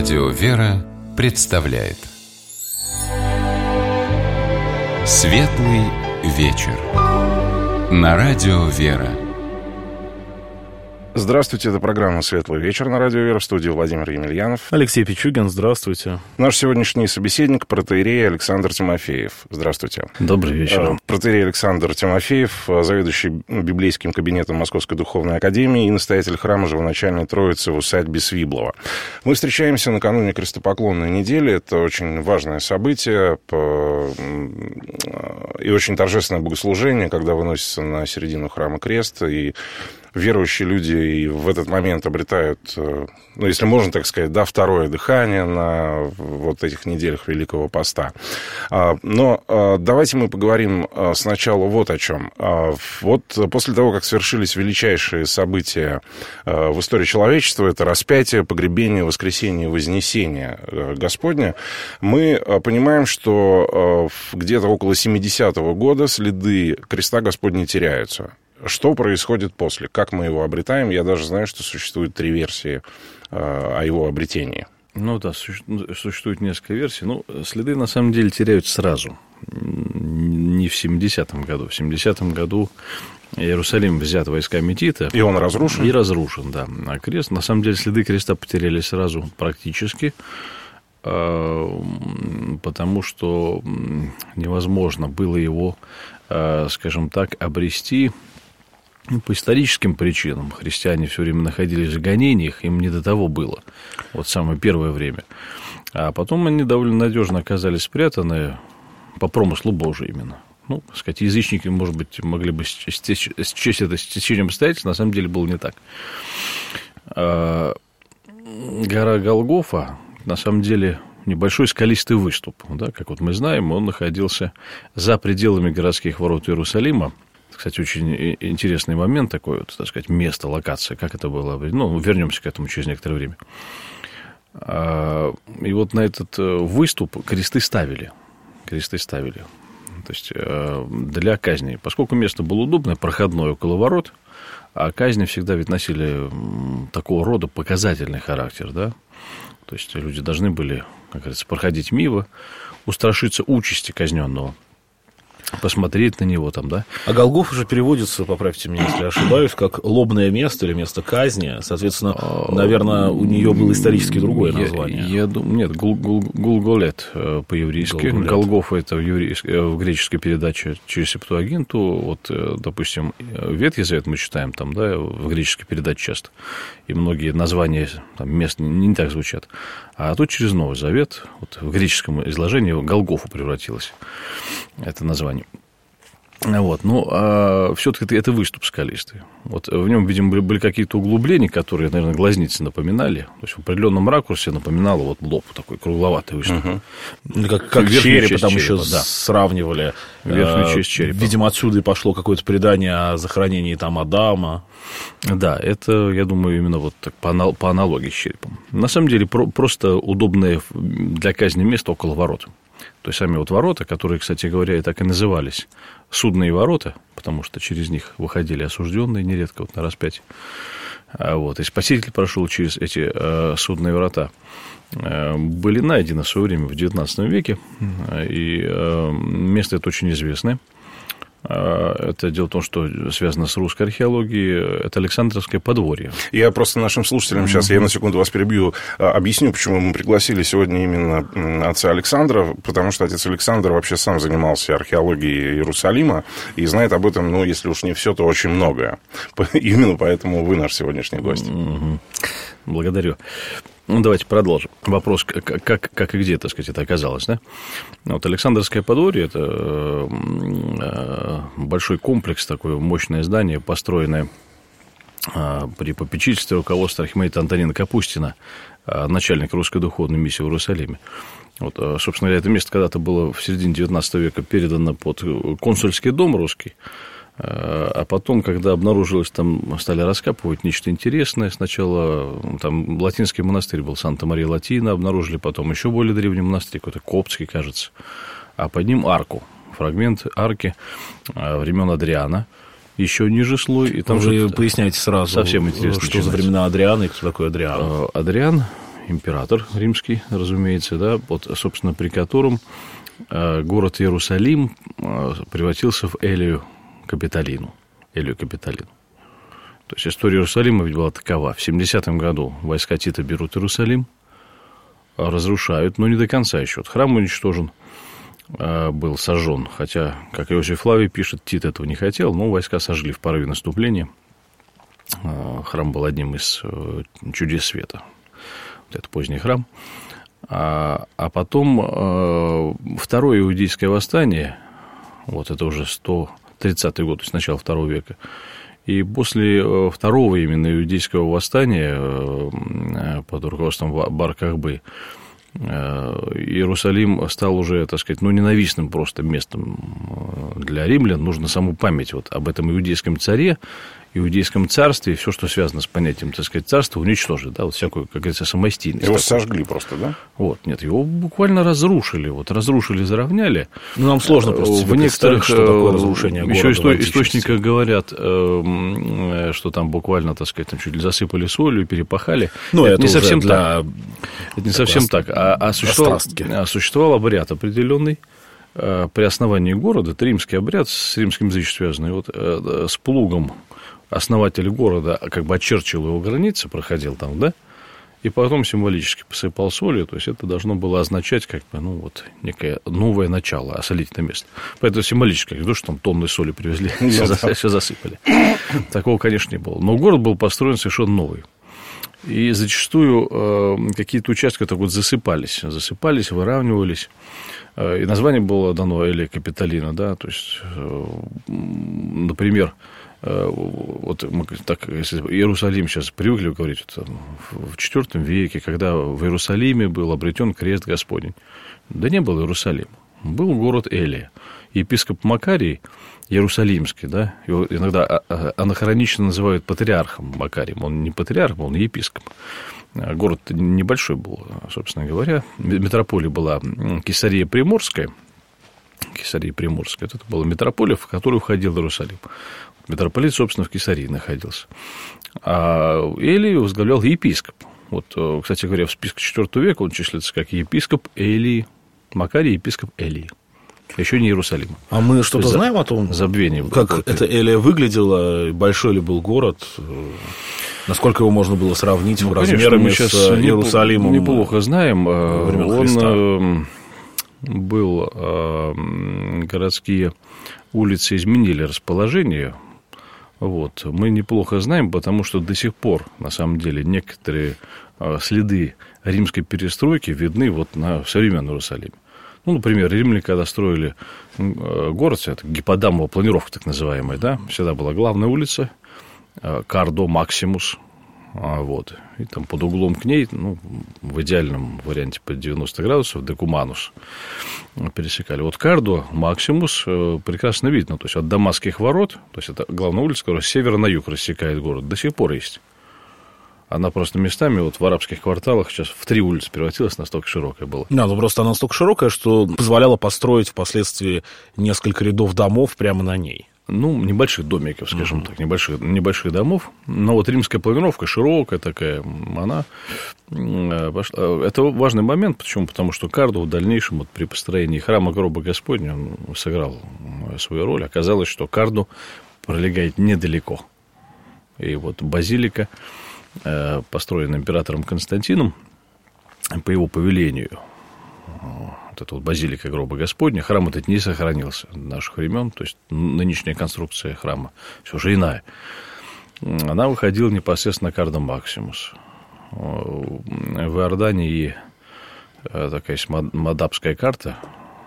Радио «Вера» представляет. Светлый вечер. На Радио «Вера» Здравствуйте, это программа «Светлый вечер» на радио «Вера» в студии Владимир Емельянов. Алексей Пичугин, здравствуйте. Наш сегодняшний собеседник – протеерей Александр Тимофеев. Здравствуйте. Добрый вечер. Э, протеерей Александр Тимофеев, э, заведующий библейским кабинетом Московской Духовной Академии и настоятель храма Живоначальной Троицы в усадьбе Свиблова. Мы встречаемся накануне крестопоклонной недели. Это очень важное событие э, и очень торжественное богослужение, когда выносится на середину храма крест и верующие люди и в этот момент обретают, э, ну, если можно так сказать, да, второе дыхание на вот этих неделях Великого Поста. А, но а, давайте мы поговорим а, сначала вот о чем. Вот после того, как свершились величайшие события в истории человечества, это распятие, погребение, воскресение, вознесение э, Господня, мы понимаем, что где-то около 70-го года следы креста Господня теряются. Что происходит после? Как мы его обретаем? Я даже знаю, что существует три версии э, о его обретении. Ну да, ну, существует несколько версий. Ну, следы на самом деле теряют сразу. Не в 70-м году. В 70-м году Иерусалим взят войсками Тита. И он разрушен? И разрушен, да. А крест, на самом деле, следы креста потеряли сразу практически, э, потому что невозможно было его, э, скажем так, обрести по историческим причинам христиане все время находились в гонениях, им не до того было, вот самое первое время. А потом они довольно надежно оказались спрятаны по промыслу Божию именно. Ну, так сказать, язычники, может быть, могли бы счесть это стечением обстоятельств, на самом деле было не так. А, гора Голгофа, на самом деле, небольшой скалистый выступ, да, как вот мы знаем, он находился за пределами городских ворот Иерусалима, кстати, очень интересный момент такой, вот, так сказать, место, локация, как это было. Ну, вернемся к этому через некоторое время. А, и вот на этот э, выступ кресты ставили. Кресты ставили. То есть э, для казни. Поскольку место было удобное, проходное около ворот, а казни всегда ведь носили такого рода показательный характер, да? То есть люди должны были, как говорится, проходить мимо, устрашиться участи казненного – посмотреть на него там, да. А Голгоф уже переводится, поправьте меня, если я ошибаюсь, как лобное место или место казни. Соответственно, а, наверное, у нее было исторически другое название. Я, думаю, нет, гул, гул, Гулголет э, по-еврейски. Голгофа это в, еврейской, э, в греческой передаче через Септуагинту. Вот, э, допустим, Ветхий Завет мы читаем там, да, в греческой передаче часто. И многие названия там, мест не так звучат. А тут через Новый Завет, вот в греческом изложении Голгофу превратилось это название. Вот, ну, а все-таки это выступ скалистый. Вот в нем, видимо, были, были какие-то углубления, которые, наверное, глазницы напоминали. То есть в определенном ракурсе напоминало вот лоб такой кругловатый выступ. Угу. Ну, как, как череп, там еще да. сравнивали. Верхнюю а, часть черепа. Видимо, отсюда и пошло какое-то предание о захоронении там Адама. Да, это, я думаю, именно вот так по, по аналогии с черепом. На самом деле, про, просто удобное для казни место около ворот. То есть сами вот ворота, которые, кстати говоря, и так и назывались судные ворота, потому что через них выходили осужденные нередко вот на распятие. А вот, и Спаситель прошел через эти э, судные врата. Э, были найдены в свое время в XIX веке, и э, место это очень известное. А, это дело в том, что связано с русской археологией. Это Александровское подворье. Я просто нашим слушателям сейчас, я на секунду вас перебью, а, объясню, почему мы пригласили сегодня именно отца Александра, потому что отец Александр вообще сам занимался археологией Иерусалима и знает об этом, ну, если уж не все, то очень многое. Именно поэтому вы наш сегодняшний гость. Благодарю. Ну, давайте продолжим. Вопрос, как, как, как и где, так сказать, это оказалось, да? Вот Александровское подворье – это э, большой комплекс, такое мощное здание, построенное э, при попечительстве руководства Архимедита Антонина Капустина, э, начальник русской духовной миссии в Иерусалиме. Вот, собственно говоря, это место когда-то было в середине XIX века передано под консульский дом русский, Э, а потом, когда обнаружилось, там стали раскапывать нечто интересное. Сначала там латинский монастырь был, Санта-Мария Латина, обнаружили потом еще более древний монастырь, какой-то коптский, кажется. А под ним арку, фрагмент арки э, времен Адриана, еще ниже слой. И там Вы же поясняете сразу, совсем интересно. Что начинается. за времена Адриана и кто такой Адриан? Э, Адриан император римский, разумеется, да, вот, собственно, при котором э, город Иерусалим э, превратился в Элию Капитолину или Капитолину. То есть история Иерусалима ведь была такова. В 70-м году войска Тита берут Иерусалим, разрушают, но не до конца еще. Вот храм уничтожен, э, был сожжен. Хотя, как Иосиф Флавий пишет, Тит этого не хотел, но войска сожгли в порыве наступления. Э, храм был одним из э, чудес света. Вот это поздний храм. А, а потом второе иудейское восстание, вот это уже 100 30-е годы, есть начала второго века. И после э, второго именно иудейского восстания э, под руководством Бар-Кахбы э, Иерусалим стал уже, так сказать, ну, ненавистным просто местом для римлян. Нужно саму память вот об этом иудейском царе иудейском царстве, все, что связано с понятием, так сказать, царства, уничтожить, да, вот всякую, как говорится, самостийность. Его такую. сожгли просто, да? Вот, нет, его буквально разрушили, вот, разрушили, заровняли. Ну, нам сложно просто В некоторых что такое разрушение еще исто- источниках говорят, э, что там буквально, так сказать, там чуть ли засыпали солью, перепахали. Ну, это, это не совсем для... так. Это не совсем так. А, а, существовал, а существовал обряд определенный, э, при основании города, это римский обряд с римским язычеством связанный, вот, э, с плугом основатель города как бы очерчивал его границы, проходил там, да, и потом символически посыпал солью, то есть это должно было означать как бы, ну, вот, некое новое начало, осолительное место. Поэтому символически, не то, что там тонны соли привезли, все, все засыпали. Такого, конечно, не было. Но город был построен совершенно новый. И зачастую э, какие-то участки так вот засыпались, засыпались, выравнивались. Э, и название было дано Эли Капитолина, да, то есть, э, например, вот мы так, если Иерусалим сейчас привыкли говорить, вот, в IV веке, когда в Иерусалиме был обретен крест Господень. Да не был Иерусалим, был город Элия. Епископ Макарий, Иерусалимский, да, его иногда а, а, анахронично называют патриархом Макарием. Он не патриарх, он епископ. А город небольшой был, собственно говоря. Метрополия была Кесария Приморская, Кесария Приморская. Это была метрополия, в которую входил Иерусалим. Митрополит, собственно, в Кесарии находился. А Элий возглавлял епископ. Вот, э, кстати говоря, в списке IV века он числится как епископ Элии, Макарий, епископ Элии. Еще не Иерусалим. А мы что-то есть, знаем о том, забвение как это Элия выглядела, большой ли был город, насколько его можно было сравнить ну, размерами конечно, мы сейчас с Иерусалимом? Неплохо знаем. Э, он Христа. Э, был городские улицы изменили расположение вот. Мы неплохо знаем, потому что до сих пор, на самом деле, некоторые а, следы римской перестройки видны вот на современном Иерусалиме. Ну, например, римляне, когда строили а, город, это гиподамова планировка так называемая, да, всегда была главная улица, а, Кардо Максимус, вот, и там под углом к ней, ну, в идеальном варианте под 90 градусов, Декуманус пересекали. Вот Кардо, Максимус э, прекрасно видно, то есть от Дамасских ворот, то есть это главная улица, которая с севера на юг рассекает город, до сих пор есть. Она просто местами вот в арабских кварталах сейчас в три улицы превратилась, настолько широкая была. Да, ну просто она настолько широкая, что позволяла построить впоследствии несколько рядов домов прямо на ней ну, небольших домиков, скажем mm-hmm. так, небольших, небольших домов. Но вот римская планировка широкая такая, она э, пошла. Это важный момент, почему? Потому что Кардо в дальнейшем вот при построении храма гроба Господня он сыграл свою роль. Оказалось, что Кардо пролегает недалеко. И вот базилика, э, построенная императором Константином, по его повелению, вот эта вот базилика гроба Господня, храм этот не сохранился наших времен, то есть нынешняя конструкция храма все же иная. Она выходила непосредственно к Ардам Максимус. В Иордании э, такая есть мадабская карта,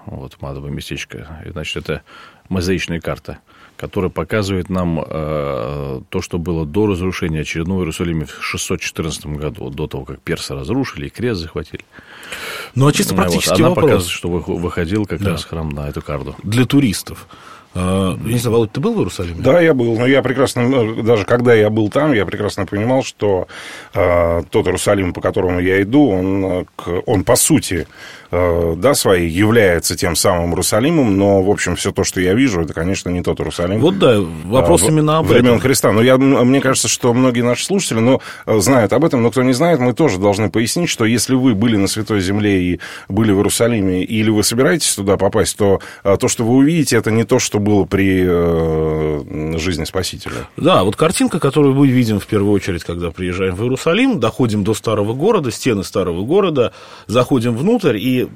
вот Мадово местечко, значит, это мозаичная карта – которая показывает нам э, то, что было до разрушения очередного Иерусалима в 614 году, до того, как персы разрушили и крест захватили. Ну, а чисто практически вот, Она вопрос. показывает, что выходил как да. раз храм на эту карту. Для туристов. А, я не знаю, Володь, ты был в Иерусалиме? Да, я был. Но я прекрасно, ну, даже когда я был там, я прекрасно понимал, что э, тот Иерусалим, по которому я иду, он, он по сути, э, да, своей является тем самым Иерусалимом, но, в общем, все то, что я вижу, это, конечно, не тот Иерусалим. Вот да, вопрос э, именно об времен этом. Христа. Но я, мне кажется, что многие наши слушатели но, знают об этом, но кто не знает, мы тоже должны пояснить, что если вы были на Святой Земле и были в Иерусалиме, или вы собираетесь туда попасть, то то, что вы увидите, это не то, что было при э, жизни Спасителя. Да, вот картинка, которую мы видим в первую очередь, когда приезжаем в Иерусалим, доходим до старого города, стены старого города, заходим внутрь, и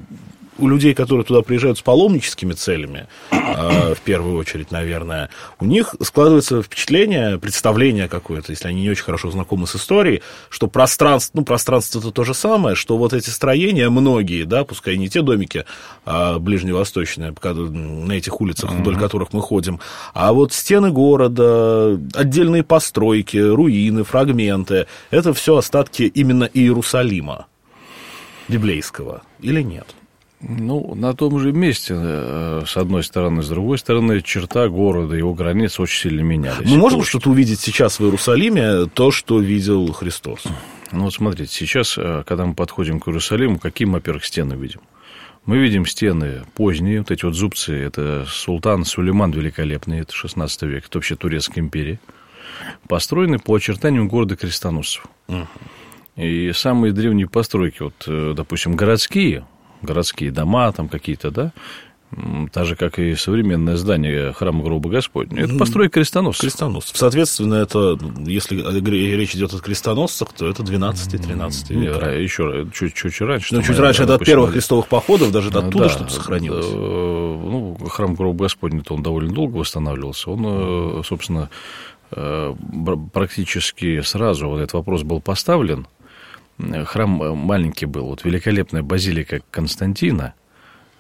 у людей, которые туда приезжают с паломническими целями, э, в первую очередь, наверное, у них складывается впечатление, представление какое-то, если они не очень хорошо знакомы с историей, что пространство, ну, пространство это то же самое, что вот эти строения, многие, да, пускай не те домики а, ближневосточные, на этих улицах, вдоль которых мы ходим, а вот стены города, отдельные постройки, руины, фрагменты, это все остатки именно Иерусалима библейского, или нет? Ну, на том же месте, э, с одной стороны, с другой стороны, черта города, его границы очень сильно менялись. Мы можем что-то увидеть сейчас в Иерусалиме, то, что видел Христос? Ну, вот смотрите, сейчас, э, когда мы подходим к Иерусалиму, какие мы, во-первых, стены видим? Мы видим стены поздние, вот эти вот зубцы, это султан Сулейман Великолепный, это 16 век, это вообще Турецкая империя, построены по очертаниям города крестоносцев. Угу. И самые древние постройки, вот, э, допустим, городские, городские дома там какие-то, да, так же, как и современное здание храма Гроба Господня. Это постройка крестоносцев. Крестоносцев. Соответственно, это, если речь идет о крестоносцах, то это 12-13 век. Да, еще чуть, чуть раньше. Ну, чуть раньше, это от первых крестовых походов, даже оттуда да, что-то сохранилось. Ну, храм Гроба Господня, он довольно долго восстанавливался. Он, э, собственно, э, практически сразу вот этот вопрос был поставлен, храм э, маленький был, вот великолепная базилика Константина,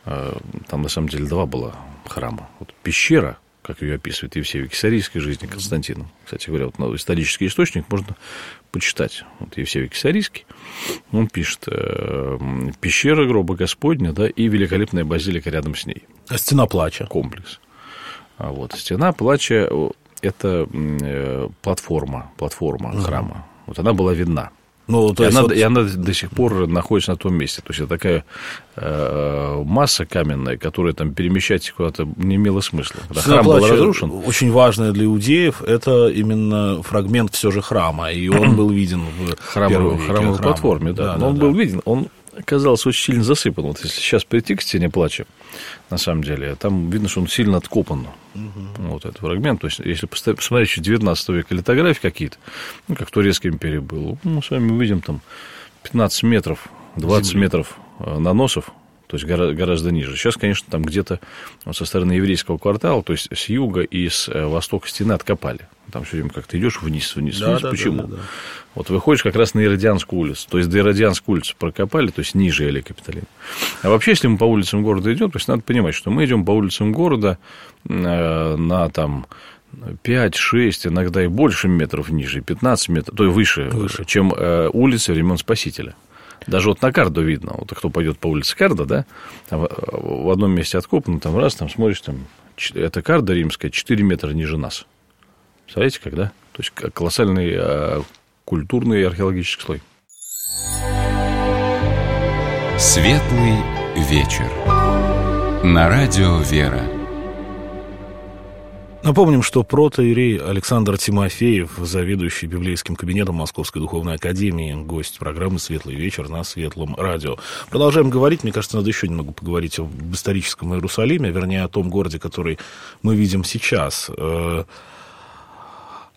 э, там на самом деле два было храма. Вот пещера, как ее описывает Евсевий Кисарийской жизни Константина. Кстати говоря, вот исторический источник можно почитать. Вот Евсевий Кисарийский, он пишет э, «Пещера гроба Господня, да, и великолепная базилика рядом с ней». А стена плача? Комплекс. А вот стена плача – это платформа, платформа угу. храма. Вот она была видна. Ну, то и, она, вот... и она до сих пор находится на том месте. То есть это такая э, масса каменная, которая там перемещать куда-то не имела смысла. Когда храм был разрушен. Очень важное для иудеев это именно фрагмент все же храма, и он был виден в храмовой, храмовой платформе, да. да, Но да он да. был виден, он оказался очень сильно засыпан. Вот если сейчас прийти к стене плача, на самом деле, там видно, что он сильно откопан. Угу. Вот этот фрагмент. То есть, если посмотреть 19 века литографии какие-то, ну, как в Турецкой империи было, мы с вами увидим там 15 метров, 20 Земли. метров э, наносов, то есть гораздо ниже. Сейчас, конечно, там где-то со стороны еврейского квартала, то есть с юга и с э, востока стены откопали. Там все время как-то идешь вниз, вниз, да, вниз. Да, Почему? Да, да, да. Вот выходишь как раз на Иродианскую улицу. То есть до Иродианской улицы прокопали, то есть ниже Эли Капитолин. А вообще, если мы по улицам города идем, то есть надо понимать, что мы идем по улицам города э, на там 5, 6, иногда и больше метров ниже, 15 метров, то есть выше, выше. чем э, улицы времен Спасителя. Даже вот на карду видно, вот кто пойдет по улице Карда, да, там в одном месте откопано, там раз, там смотришь, там, эта карда римская 4 метра ниже нас. Представляете, когда? То есть колоссальный а, культурный и археологический слой. Светлый вечер. На радио «Вера». Напомним, что протоиерей Александр Тимофеев, заведующий библейским кабинетом Московской Духовной Академии, гость программы «Светлый вечер» на Светлом радио. Продолжаем говорить. Мне кажется, надо еще немного поговорить об историческом Иерусалиме, вернее, о том городе, который мы видим сейчас.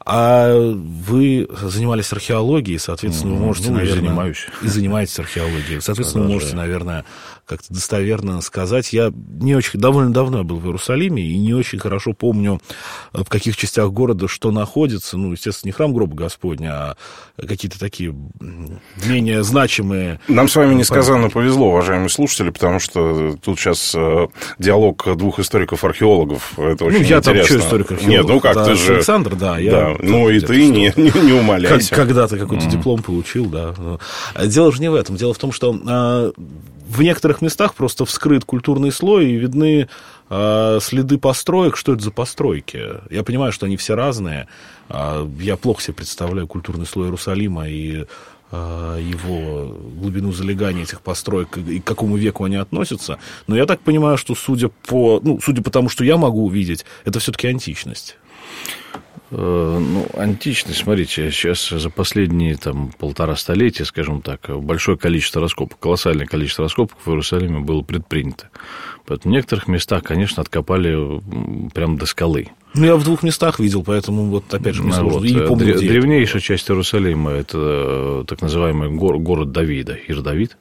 А вы занимались археологией, соответственно, вы можете, ну, наверное... Занимаюсь. И занимаетесь археологией. Соответственно, вы можете, наверное, как-то достоверно сказать. Я не очень... Довольно давно был в Иерусалиме, и не очень хорошо помню, в каких частях города что находится. Ну, естественно, не храм гроба Господня, а какие-то такие менее значимые... Нам с вами несказанно повезло, уважаемые слушатели, потому что тут сейчас э, диалог двух историков-археологов. Это очень ну, я интересно. там что историк-археолог? Нет, ну как, да, ты же... Александр, да. Я... Да, Да, ну и ты не, не, не умоляйся. Как, когда-то какой-то mm. диплом получил, да. Дело же не в этом. Дело в том, что а, в некоторых местах просто вскрыт культурный слой и видны а, следы построек. Что это за постройки? Я понимаю, что они все разные. А, я плохо себе представляю культурный слой Иерусалима и его глубину залегания этих построек и к какому веку они относятся. Но я так понимаю, что судя по, ну, судя по тому, что я могу увидеть, это все-таки античность. Э, ну, античность, смотрите, сейчас за последние там, полтора столетия, скажем так, большое количество раскопок, колоссальное количество раскопок в Иерусалиме было предпринято. Поэтому в некоторых местах, конечно, откопали прям до скалы. Ну, я в двух местах видел, поэтому вот опять же, не ну, вот. и помню, Древ, Древнейшая часть Иерусалима – это э, так называемый гор, город Давида, Ир-Давид,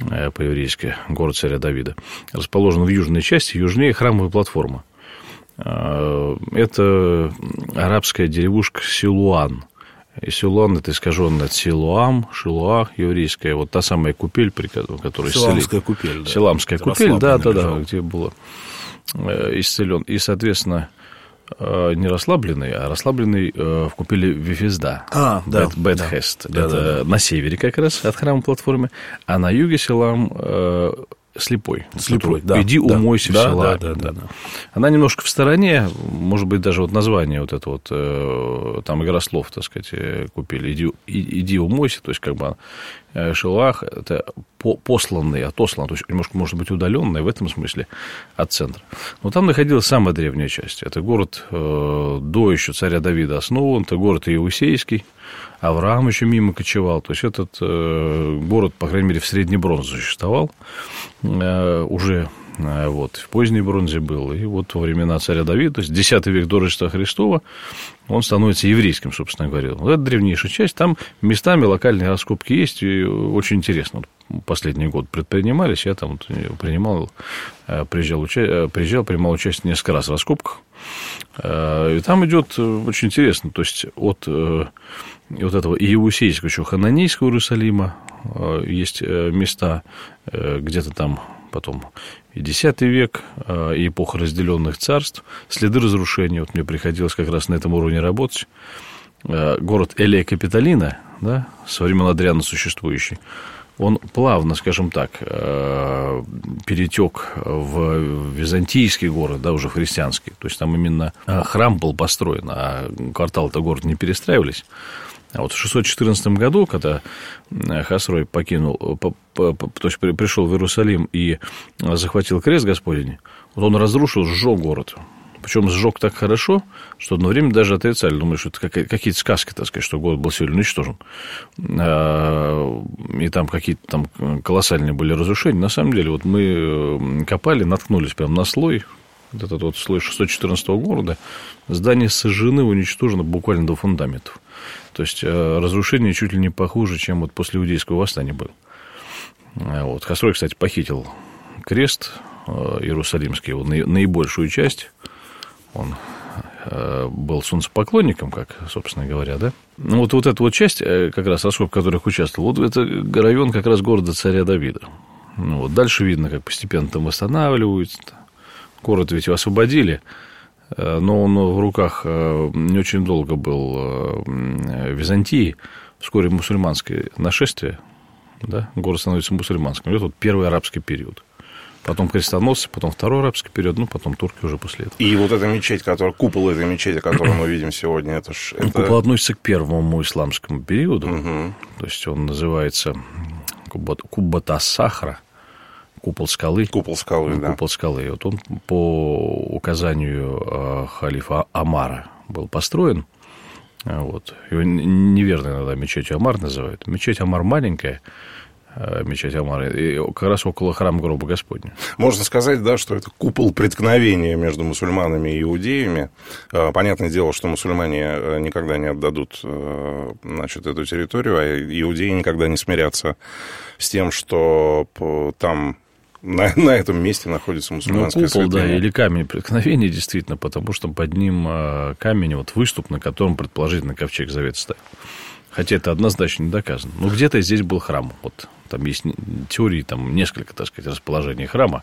угу. по-еврейски, город царя Давида. Расположен в южной части, южнее храмовая платформа. Э, это арабская деревушка Силуан. И Силуан – это искаженное от Силуам, Шилуах, еврейская, вот та самая купель, при которой Силамская купель, да. Силамская купель, да, да, да, где было исцелен. И, соответственно, Э, не расслабленный, а расслабленный э, в купеле Вифизда. А, да. Бетхест. Да. Это да, да. на севере как раз от храма платформы, а на юге Селам слепой. Слепой, да. Иди да. умойся да, в села. Да, да, да, да. Она немножко в стороне, может быть, даже вот название вот это вот, э, там игра слов, так сказать, э, купили. Иди, иди умойся, то есть как бы э, Шилах – это посланный, отослан, то есть немножко, может быть, удаленный в этом смысле от центра. Но там находилась самая древняя часть. Это город до еще царя Давида основан, это город Иеусейский, Авраам еще мимо кочевал. То есть этот э, город, по крайней мере, в средней бронзе существовал. Э, уже вот, в поздней бронзе был. И вот во времена царя Давида, то есть X век до Рождества Христова, он становится еврейским, собственно говоря. Вот это древнейшая часть. Там местами локальные раскопки есть, и очень интересно. Вот последний год предпринимались, я там принимал, приезжал, приезжал, принимал участие несколько раз в раскопках. И там идет очень интересно, то есть от вот этого Иеусейского, еще Хананейского Иерусалима, э, есть э, места э, где-то там потом и X век, и эпоха разделенных царств, следы разрушения. Вот мне приходилось как раз на этом уровне работать. Город Элия Капитолина, да, со времен Адриана существующий, он плавно, скажем так, перетек в византийский город, да, уже христианский. То есть там именно храм был построен, а квартал-то город не перестраивались. А вот в 614 году, когда э, Хасрой покинул, по, по, по, то есть пришел в Иерусалим и захватил крест Господень, вот он разрушил, сжег город. Причем сжег так хорошо, что одно время даже отрицали. Думаю, что это какие-то сказки, так сказать, что город был сильно уничтожен. А, и там какие-то там колоссальные были разрушения. На самом деле, вот мы э, копали, наткнулись прямо на слой, вот этот вот слой 614 города. Здания сожжены, уничтожены буквально до фундаментов. То есть э, разрушение чуть ли не похуже, чем вот после иудейского восстания было. Э, вот. Хасрой, кстати, похитил крест э, Иерусалимский, его наибольшую часть. Он был солнцепоклонником, как, собственно говоря, да. Ну, вот, вот эта вот часть, как раз особ, которых участвовал, вот это район как раз города царя Давида. Ну, вот дальше видно, как постепенно там восстанавливаются. Город ведь освободили, но он в руках э, не очень долго был э, Византии, вскоре мусульманское нашествие, да, город становится мусульманским. Это вот первый арабский период. Потом крестоносцы, потом второй арабский период, ну, потом турки уже после этого. И вот эта мечеть, которая, купол этой мечети, которую мы видим сегодня, это ж... Это... Купол относится к первому исламскому периоду, угу. то есть он называется Кубата Сахра, купол скалы. Купол скалы, да. Купол скалы. Вот он по указанию э, халифа Амара был построен. Вот. Его неверно иногда мечеть Амар называют. Мечеть Амар маленькая, э, мечеть Амара, и как раз около храма гроба Господня. Можно сказать, да, что это купол преткновения между мусульманами и иудеями. Э, понятное дело, что мусульмане никогда не отдадут значит, эту территорию, а иудеи никогда не смирятся с тем, что там на, на этом месте находится мусульманская ну, купол, святыня. да, или камень преткновения, действительно, потому что под ним а, камень, вот выступ, на котором, предположительно, ковчег завет стоял. Хотя это однозначно не доказано. Но где-то здесь был храм. Вот там есть теории, там несколько, так сказать, расположений храма,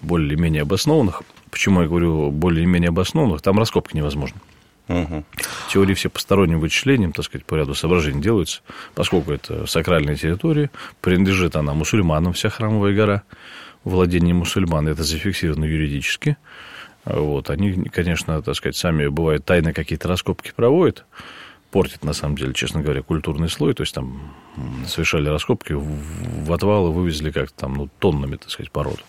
более-менее обоснованных. Почему я говорю более-менее обоснованных? Там раскопка невозможна. Угу. Теории все посторонним вычислениям, так сказать, по ряду соображений делаются, поскольку это сакральная территория, принадлежит она мусульманам, вся храмовая гора, владение мусульман, это зафиксировано юридически. Вот, они, конечно, так сказать, сами, бывают, тайно какие-то раскопки проводят, портит, на самом деле, честно говоря, культурный слой. То есть там совершали раскопки, в отвалы вывезли как-то там, ну, тоннами, так сказать, породу.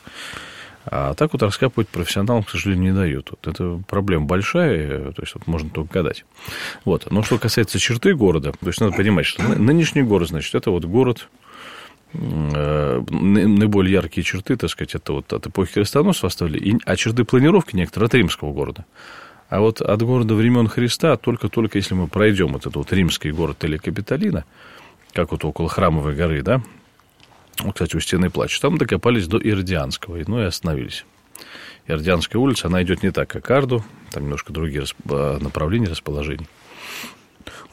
А так вот раскапывать профессионалам, к сожалению, не дают. Вот это проблема большая, то есть вот можно только гадать. Вот. Но что касается черты города, то есть надо понимать, что нынешний город, значит, это вот город, наиболее яркие черты, так сказать, это вот от эпохи крестоносцев оставили, а черты планировки некоторые от римского города. А вот от города времен Христа, только-только если мы пройдем вот этот вот римский город или Капитолина, как вот около Храмовой горы, да, вот, кстати, у стены плач. Там докопались до Ирдианского, ну и остановились. Ирдианская улица, она идет не так, как Арду, там немножко другие а, направления расположений.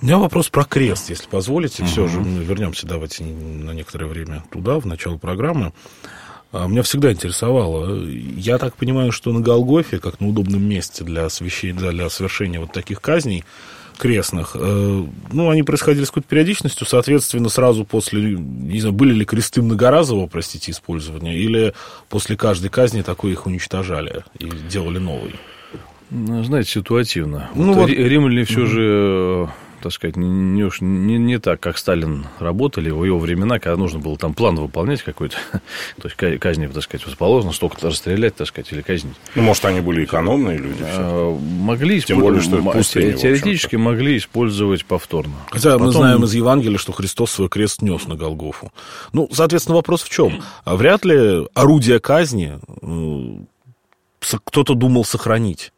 У меня вопрос про крест, если позволите. Угу. Все же вернемся, давайте на некоторое время туда, в начало программы. А, меня всегда интересовало. Я так понимаю, что на Голгофе, как на удобном месте для, освящения, для совершения вот таких казней, крестных, э, ну, они происходили с какой-то периодичностью, соответственно, сразу после, не знаю, были ли кресты многоразового, простите, использования, или после каждой казни такой их уничтожали и делали новый? Знаете, ситуативно. Ну, вот, вот... Римляне все угу. же так сказать, не, уж, не, не так, как Сталин работали в его времена, когда нужно было там план выполнять какой-то, то есть казни, так сказать, положено столько-то расстрелять, так сказать, или казнить. Ну, может, они были экономные люди? А, могли Тем более, что пустыня, теоретически могли использовать повторно. Хотя Потом... мы знаем из Евангелия, что Христос свой крест нес на Голгофу. Ну, соответственно, вопрос в чем? А вряд ли орудие казни кто-то думал сохранить.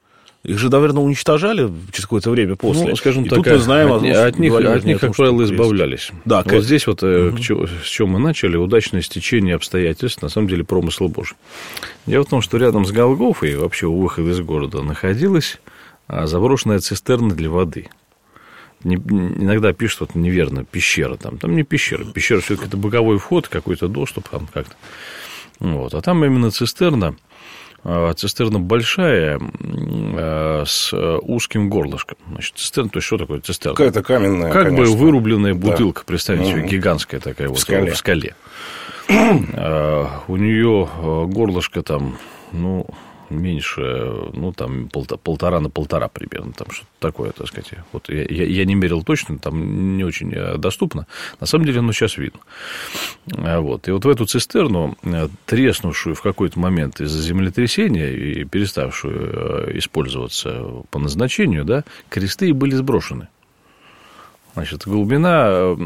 Их же, наверное, уничтожали через какое-то время после. Ну, скажем и так, тут мы знаем, от, от них, от них как правило, избавлялись. Да, вот как... здесь вот угу. с чего мы начали, удачное стечение обстоятельств, на самом деле, промысл Божий. Дело в том, что рядом с Голгофой, вообще у выхода из города, находилась а, заброшенная цистерна для воды. Не, иногда пишут вот неверно, пещера там. Там не пещера. Пещера все-таки это боковой вход, какой-то доступ там как-то. Вот. А там именно цистерна, а, цистерна большая а, с узким горлышком. Значит, цистерна, то есть что такое цистерна? Какая-то каменная, Как конечно. бы вырубленная бутылка, да. представьте себе, гигантская такая в вот скале. в скале. А, у нее горлышко там, ну, меньше, ну, там, полтора на полтора примерно, там что-то такое, так сказать. Вот я, я не мерил точно, там не очень э, доступно. На самом деле, оно сейчас видно. А вот. И вот в эту цистерну, э, треснувшую в какой-то момент из-за землетрясения и переставшую э, использоваться по назначению, да, кресты были сброшены. Значит, глубина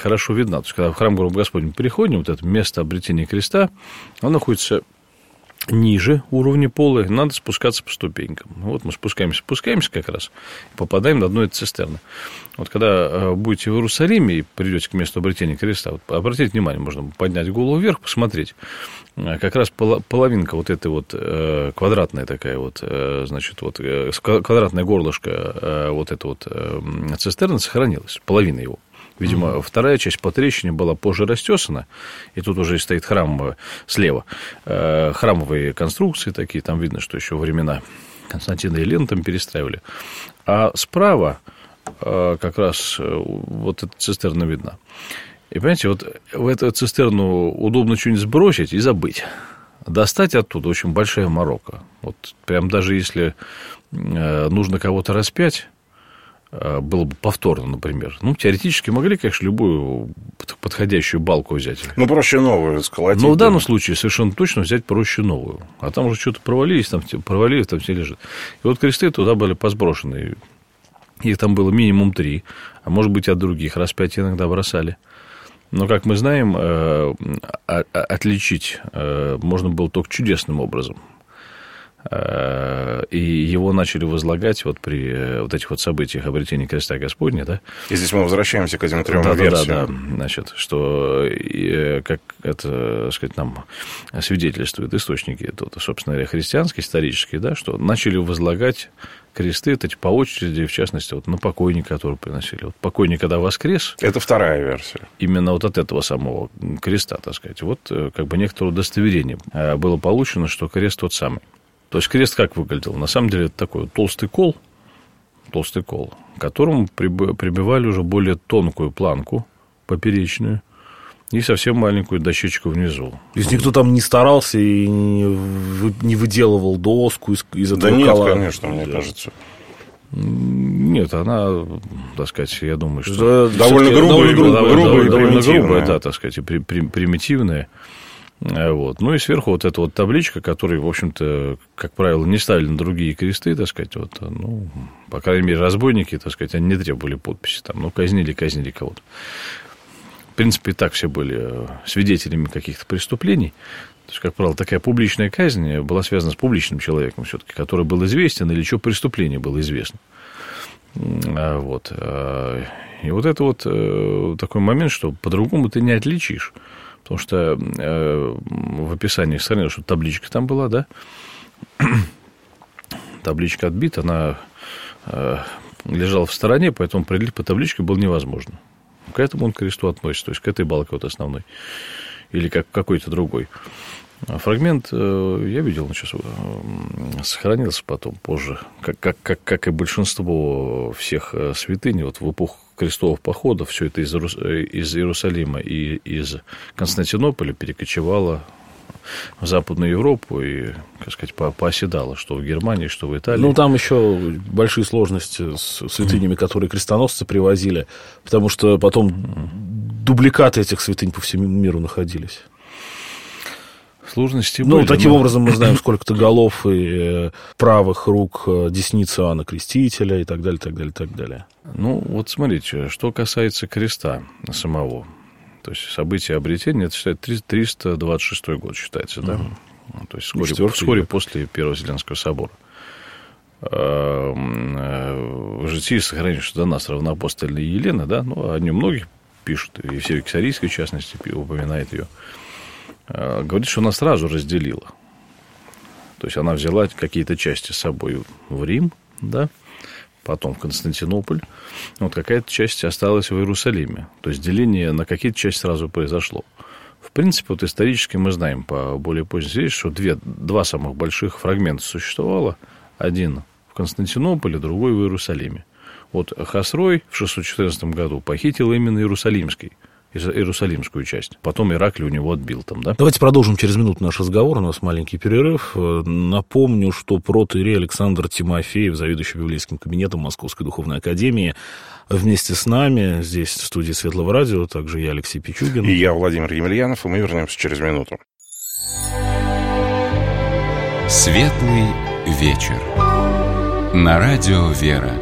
хорошо видна. То есть, когда в храм Гроба Господня переходим, вот это место обретения креста, оно находится ниже уровня пола, надо спускаться по ступенькам. Вот мы спускаемся, спускаемся как раз, попадаем на дно этой цистерны. Вот когда э, будете в Иерусалиме и придете к месту обретения креста, вот обратите внимание, можно поднять голову вверх, посмотреть. Э, как раз половинка вот этой вот э, квадратная такая вот, значит, вот квадратное горлышко вот этой вот цистерны сохранилась, половина его. Видимо, mm-hmm. вторая часть по трещине была позже растесана, и тут уже стоит храм э, слева. Э, храмовые конструкции такие, там видно, что еще времена Константина и Лен там перестраивали. А справа э, как раз вот эта цистерна видна. И понимаете, вот в эту цистерну удобно что-нибудь сбросить и забыть. Достать оттуда очень большая морока. Вот прям даже если нужно кого-то распять, было бы повторно, например. Ну, теоретически могли, конечно, любую подходящую балку взять. Ну, проще новую сколотить. Но в данном случае совершенно точно взять проще новую. А там уже что-то провалились, там провалились, там все лежит. И вот кресты туда были позброшены. Их там было минимум три, а может быть, от других распятий иногда бросали. Но, как мы знаем, э, отличить э, можно было только чудесным образом. Э, и его начали возлагать вот при э, вот этих вот событиях обретения креста Господня, да. И здесь мы возвращаемся к этим трем да, версиям. Да, да, да. Значит, что, э, как это, сказать, нам свидетельствуют источники, тут, собственно говоря, христианские, исторические, да, что начали возлагать кресты, эти по очереди, в частности, вот на покойника, который приносили. Вот покойник, когда воскрес... Это вторая версия. Именно вот от этого самого креста, так сказать. Вот как бы некоторое удостоверение было получено, что крест тот самый. То есть крест как выглядел? На самом деле это такой толстый кол, толстый кол, к которому прибивали уже более тонкую планку поперечную, и совсем маленькую дощечку внизу. То есть никто там не старался и не выделывал доску из, из этого Да нет, кола. конечно, мне кажется. Нет, она, так сказать, я думаю, что... Довольно грубая, довольно, грубая, довольно грубая, да, так сказать, и при, при, примитивная. Вот. Ну и сверху вот эта вот табличка, которую, в общем-то, как правило, не ставили на другие кресты, так сказать, вот, ну, по крайней мере, разбойники, так сказать, они не требовали подписи, там, ну, казнили, казнили кого-то. В принципе, и так все были э, свидетелями каких-то преступлений. То есть, как правило, такая публичная казнь была связана с публичным человеком все-таки, который был известен или что преступление было известно. А, вот. А, и вот это вот э, такой момент, что по-другому ты не отличишь. Потому что э, в описании сохранилось, что табличка там была, да? табличка отбита, она лежала в стороне, поэтому определить по табличке было невозможно. К этому он кресту относится, то есть к этой балке вот основной. Или как какой-то другой. А фрагмент э, я видел, он сейчас э, сохранился потом, позже, как, как, как, как и большинство всех э, святынь, вот в эпоху крестовых походов все это из, из Иерусалима и из Константинополя перекочевало в Западную Европу и, как сказать, по пооседало, что в Германии, что в Италии. Ну, там еще большие сложности с святынями, которые крестоносцы привозили, потому что потом дубликаты этих святынь по всему миру находились. Сложности Ну, были, таким но... образом мы знаем, сколько-то голов и э, правых рук э, десницы Иоанна Крестителя и так далее, так далее, так далее. Ну, вот смотрите, что касается креста самого. То есть событие обретения, это считается 326 год считается, да? Угу. То есть вскоре, вскоре после Первого Вселенского собора. В житии сохранилось, что до нас равноапостольная Елена, да, ну, о нем многих пишут, и все Кисарийской, в частности, упоминает ее. А, говорит, что она сразу разделила. То есть она взяла какие-то части с собой в Рим, да, потом в Константинополь. Вот какая-то часть осталась в Иерусалиме. То есть деление на какие-то части сразу произошло. В принципе, вот исторически мы знаем по более поздней свидетельству, что две, два самых больших фрагмента существовало. Один в Константинополе, другой в Иерусалиме. Вот Хасрой в 614 году похитил именно Иерусалимский – Иерусалимскую часть. Потом Ираклий у него отбил там, да? Давайте продолжим через минуту наш разговор. У нас маленький перерыв. Напомню, что протоиерей Александр Тимофеев, заведующий библейским кабинетом Московской Духовной Академии, вместе с нами здесь, в студии Светлого Радио, также я, Алексей Пичугин. И я, Владимир Емельянов, и мы вернемся через минуту. Светлый вечер. На радио «Вера»